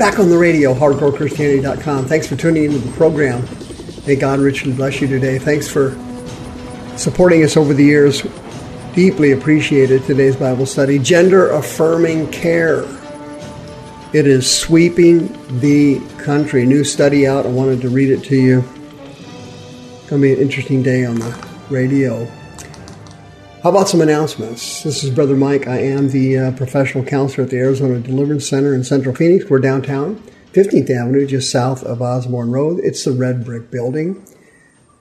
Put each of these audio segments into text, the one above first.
Back on the radio, hardcorechristianity.com. Thanks for tuning into the program. May God richly bless you today. Thanks for supporting us over the years. Deeply appreciated today's Bible study. Gender affirming care. It is sweeping the country. New study out. I wanted to read it to you. It's going to be an interesting day on the radio. How about some announcements? This is Brother Mike. I am the uh, professional counselor at the Arizona Deliverance Center in Central Phoenix. We're downtown, 15th Avenue, just south of Osborn Road. It's the red brick building.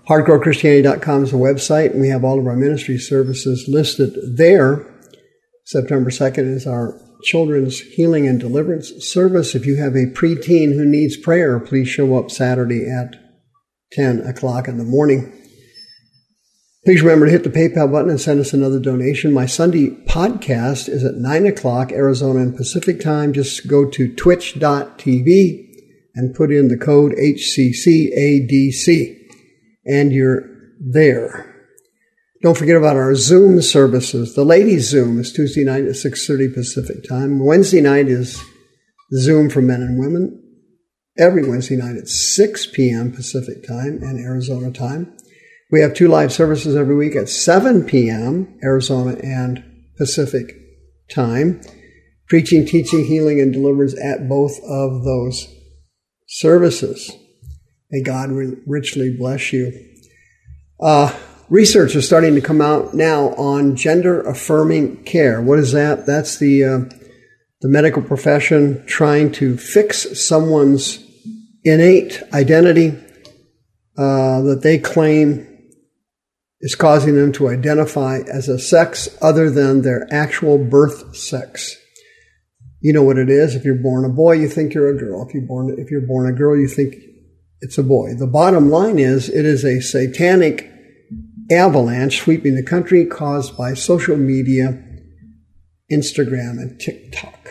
HardcoreChristianity.com is the website, and we have all of our ministry services listed there. September 2nd is our children's healing and deliverance service. If you have a preteen who needs prayer, please show up Saturday at 10 o'clock in the morning. Please remember to hit the PayPal button and send us another donation. My Sunday podcast is at 9 o'clock Arizona and Pacific time. Just go to twitch.tv and put in the code HCCADC and you're there. Don't forget about our Zoom services. The ladies Zoom is Tuesday night at 6.30 Pacific time. Wednesday night is Zoom for men and women. Every Wednesday night at 6 p.m. Pacific time and Arizona time. We have two live services every week at 7 p.m. Arizona and Pacific time, preaching, teaching, healing, and deliverance at both of those services. May God richly bless you. Uh, research is starting to come out now on gender affirming care. What is that? That's the uh, the medical profession trying to fix someone's innate identity uh, that they claim is causing them to identify as a sex other than their actual birth sex. You know what it is. If you're born a boy, you think you're a girl. If you're born, if you're born a girl, you think it's a boy. The bottom line is it is a satanic avalanche sweeping the country caused by social media, Instagram, and TikTok.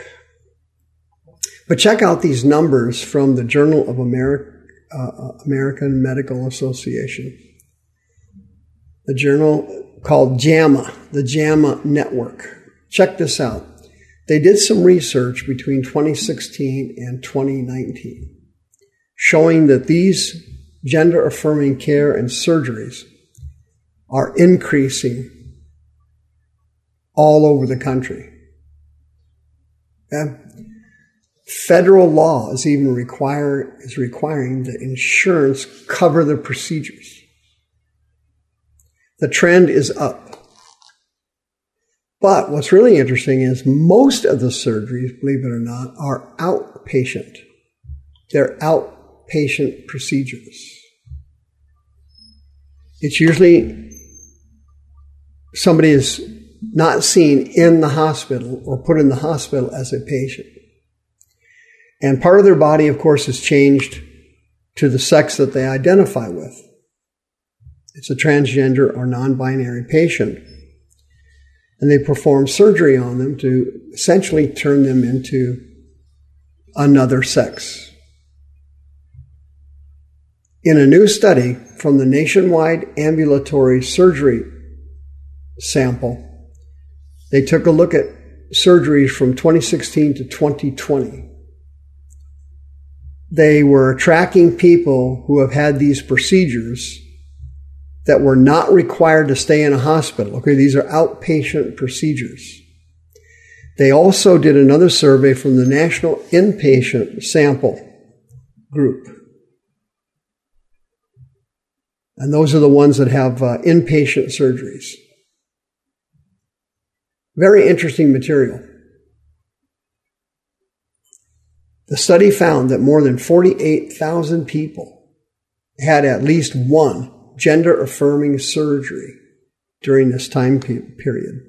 But check out these numbers from the Journal of America, uh, American Medical Association a journal called JAMA, the JAMA Network. Check this out. They did some research between 2016 and 2019 showing that these gender affirming care and surgeries are increasing all over the country. Federal law is even require, is requiring that insurance cover the procedures. The trend is up. But what's really interesting is most of the surgeries, believe it or not, are outpatient. They're outpatient procedures. It's usually somebody is not seen in the hospital or put in the hospital as a patient. And part of their body, of course, is changed to the sex that they identify with it's a transgender or non binary patient. And they perform surgery on them to essentially turn them into another sex. In a new study from the nationwide ambulatory surgery sample, they took a look at surgeries from 2016 to 2020. They were tracking people who have had these procedures that were not required to stay in a hospital. Okay, these are outpatient procedures. They also did another survey from the National Inpatient Sample Group. And those are the ones that have uh, inpatient surgeries. Very interesting material. The study found that more than 48,000 people had at least one gender affirming surgery during this time period.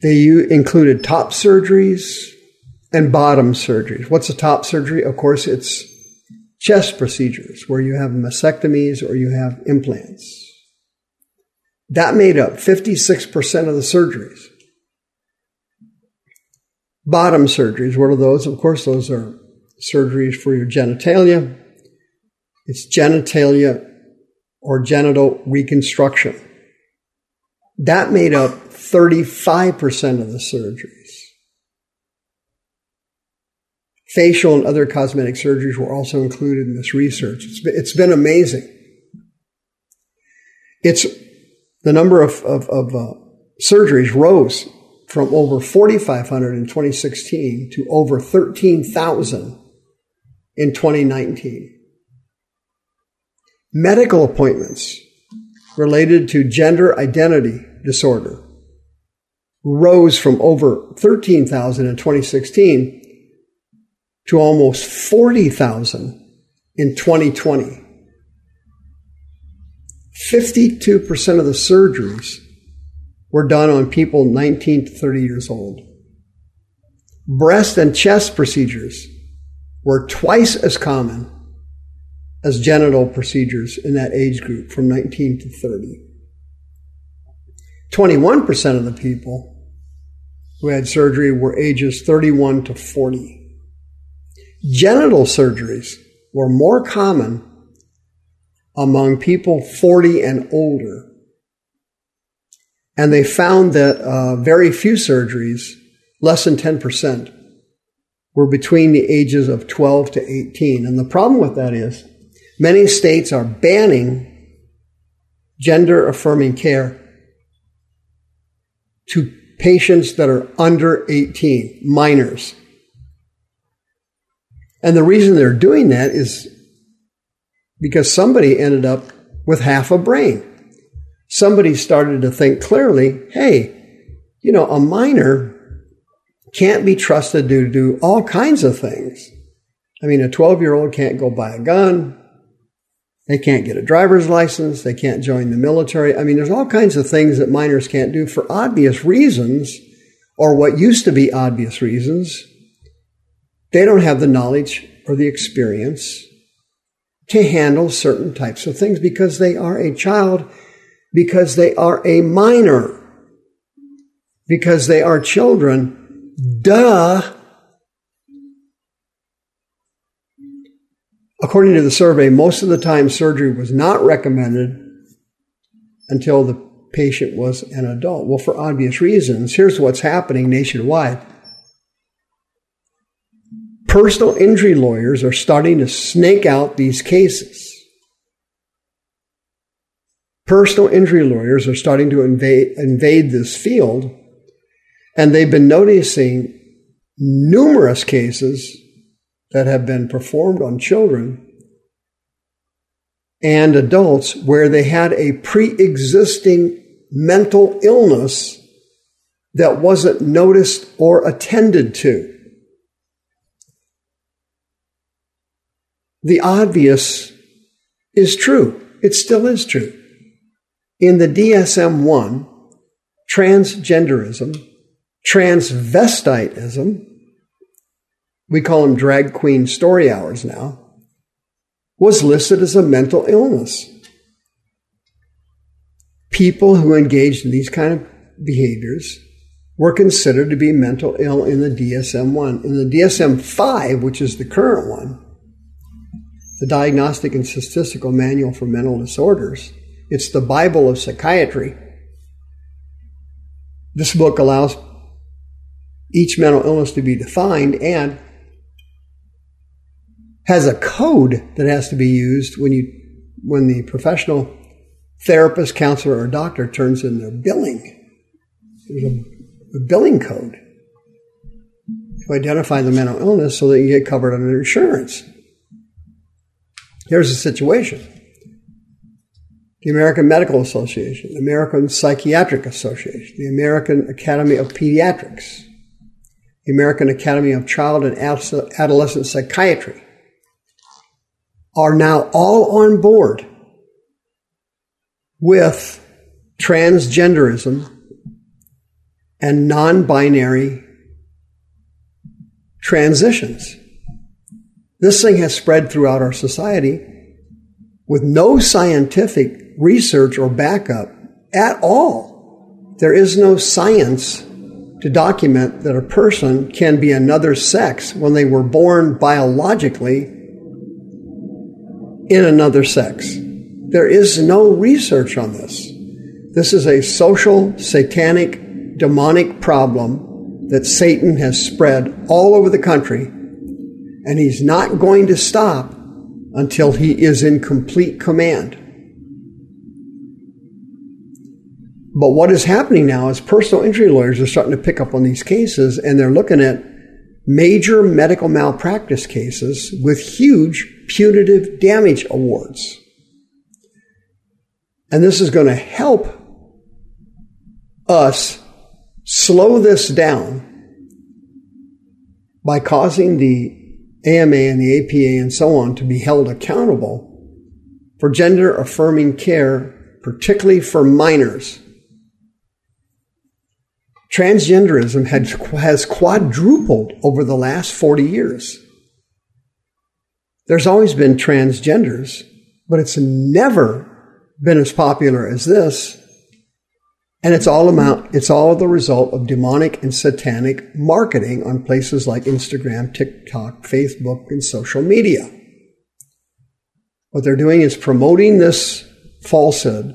They included top surgeries and bottom surgeries. What's a top surgery? Of course, it's chest procedures where you have mastectomies or you have implants. That made up 56% of the surgeries. Bottom surgeries, what are those? Of course, those are surgeries for your genitalia. It's genitalia or genital reconstruction. That made up 35% of the surgeries. Facial and other cosmetic surgeries were also included in this research. It's been, it's been amazing. It's the number of, of, of uh, surgeries rose from over 4,500 in 2016 to over 13,000 in 2019. Medical appointments related to gender identity disorder rose from over 13,000 in 2016 to almost 40,000 in 2020. 52% of the surgeries were done on people 19 to 30 years old. Breast and chest procedures were twice as common as genital procedures in that age group from 19 to 30. 21% of the people who had surgery were ages 31 to 40. Genital surgeries were more common among people 40 and older. And they found that uh, very few surgeries, less than 10%, were between the ages of 12 to 18. And the problem with that is many states are banning gender affirming care to patients that are under 18, minors. And the reason they're doing that is because somebody ended up with half a brain. Somebody started to think clearly hey, you know, a minor can't be trusted to do all kinds of things. I mean, a 12 year old can't go buy a gun. They can't get a driver's license. They can't join the military. I mean, there's all kinds of things that minors can't do for obvious reasons, or what used to be obvious reasons. They don't have the knowledge or the experience to handle certain types of things because they are a child, because they are a minor, because they are children. Duh. According to the survey, most of the time surgery was not recommended until the patient was an adult. Well, for obvious reasons, here's what's happening nationwide. Personal injury lawyers are starting to snake out these cases. Personal injury lawyers are starting to invade, invade this field, and they've been noticing numerous cases that have been performed on children and adults where they had a pre existing mental illness that wasn't noticed or attended to. The obvious is true. It still is true. In the DSM 1, transgenderism, transvestitism, we call them drag queen story hours now, was listed as a mental illness. People who engaged in these kind of behaviors were considered to be mental ill in the DSM 1. In the DSM 5, which is the current one, the Diagnostic and Statistical Manual for Mental Disorders, it's the Bible of psychiatry. This book allows each mental illness to be defined and has a code that has to be used when you when the professional therapist, counselor, or doctor turns in their billing. There's a, a billing code to identify the mental illness so that you get covered under insurance. Here's the situation the American Medical Association, the American Psychiatric Association, the American Academy of Pediatrics, the American Academy of Child and Adolescent Psychiatry are now all on board with transgenderism and non binary transitions. This thing has spread throughout our society with no scientific research or backup at all. There is no science to document that a person can be another sex when they were born biologically in another sex. There is no research on this. This is a social, satanic, demonic problem that Satan has spread all over the country, and he's not going to stop until he is in complete command. But what is happening now is personal injury lawyers are starting to pick up on these cases and they're looking at major medical malpractice cases with huge punitive damage awards. And this is going to help us slow this down by causing the AMA and the APA and so on to be held accountable for gender affirming care, particularly for minors Transgenderism had, has quadrupled over the last 40 years. There's always been transgenders, but it's never been as popular as this. And it's all amount, it's all the result of demonic and satanic marketing on places like Instagram, TikTok, Facebook, and social media. What they're doing is promoting this falsehood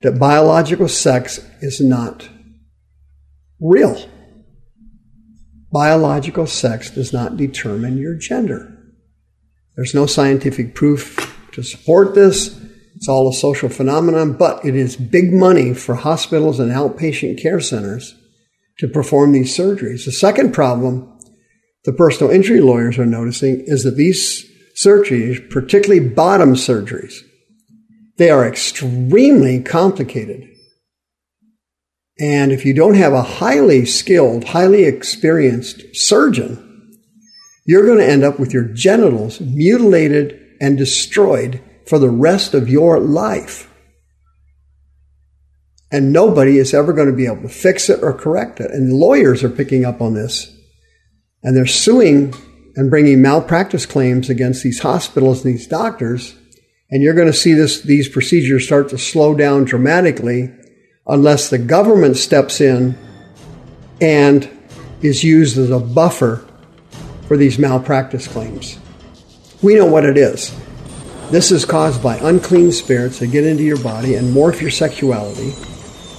that biological sex is not real. Biological sex does not determine your gender. There's no scientific proof to support this. It's all a social phenomenon, but it is big money for hospitals and outpatient care centers to perform these surgeries. The second problem the personal injury lawyers are noticing is that these surgeries, particularly bottom surgeries, they are extremely complicated. And if you don't have a highly skilled, highly experienced surgeon, you're going to end up with your genitals mutilated and destroyed for the rest of your life. And nobody is ever going to be able to fix it or correct it. And lawyers are picking up on this. And they're suing and bringing malpractice claims against these hospitals and these doctors. And you're going to see this, these procedures start to slow down dramatically unless the government steps in and is used as a buffer for these malpractice claims. We know what it is. This is caused by unclean spirits that get into your body and morph your sexuality.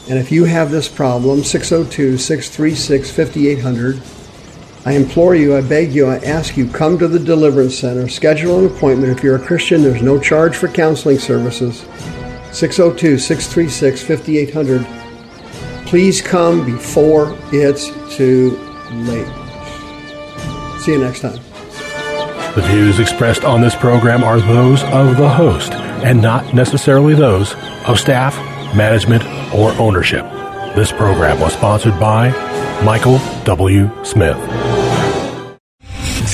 And if you have this problem, 602 636 5800, I implore you, I beg you, I ask you, come to the Deliverance Center, schedule an appointment. If you're a Christian, there's no charge for counseling services. 602 636 5800. Please come before it's too late. See you next time. The views expressed on this program are those of the host and not necessarily those of staff, management, or ownership. This program was sponsored by Michael W. Smith.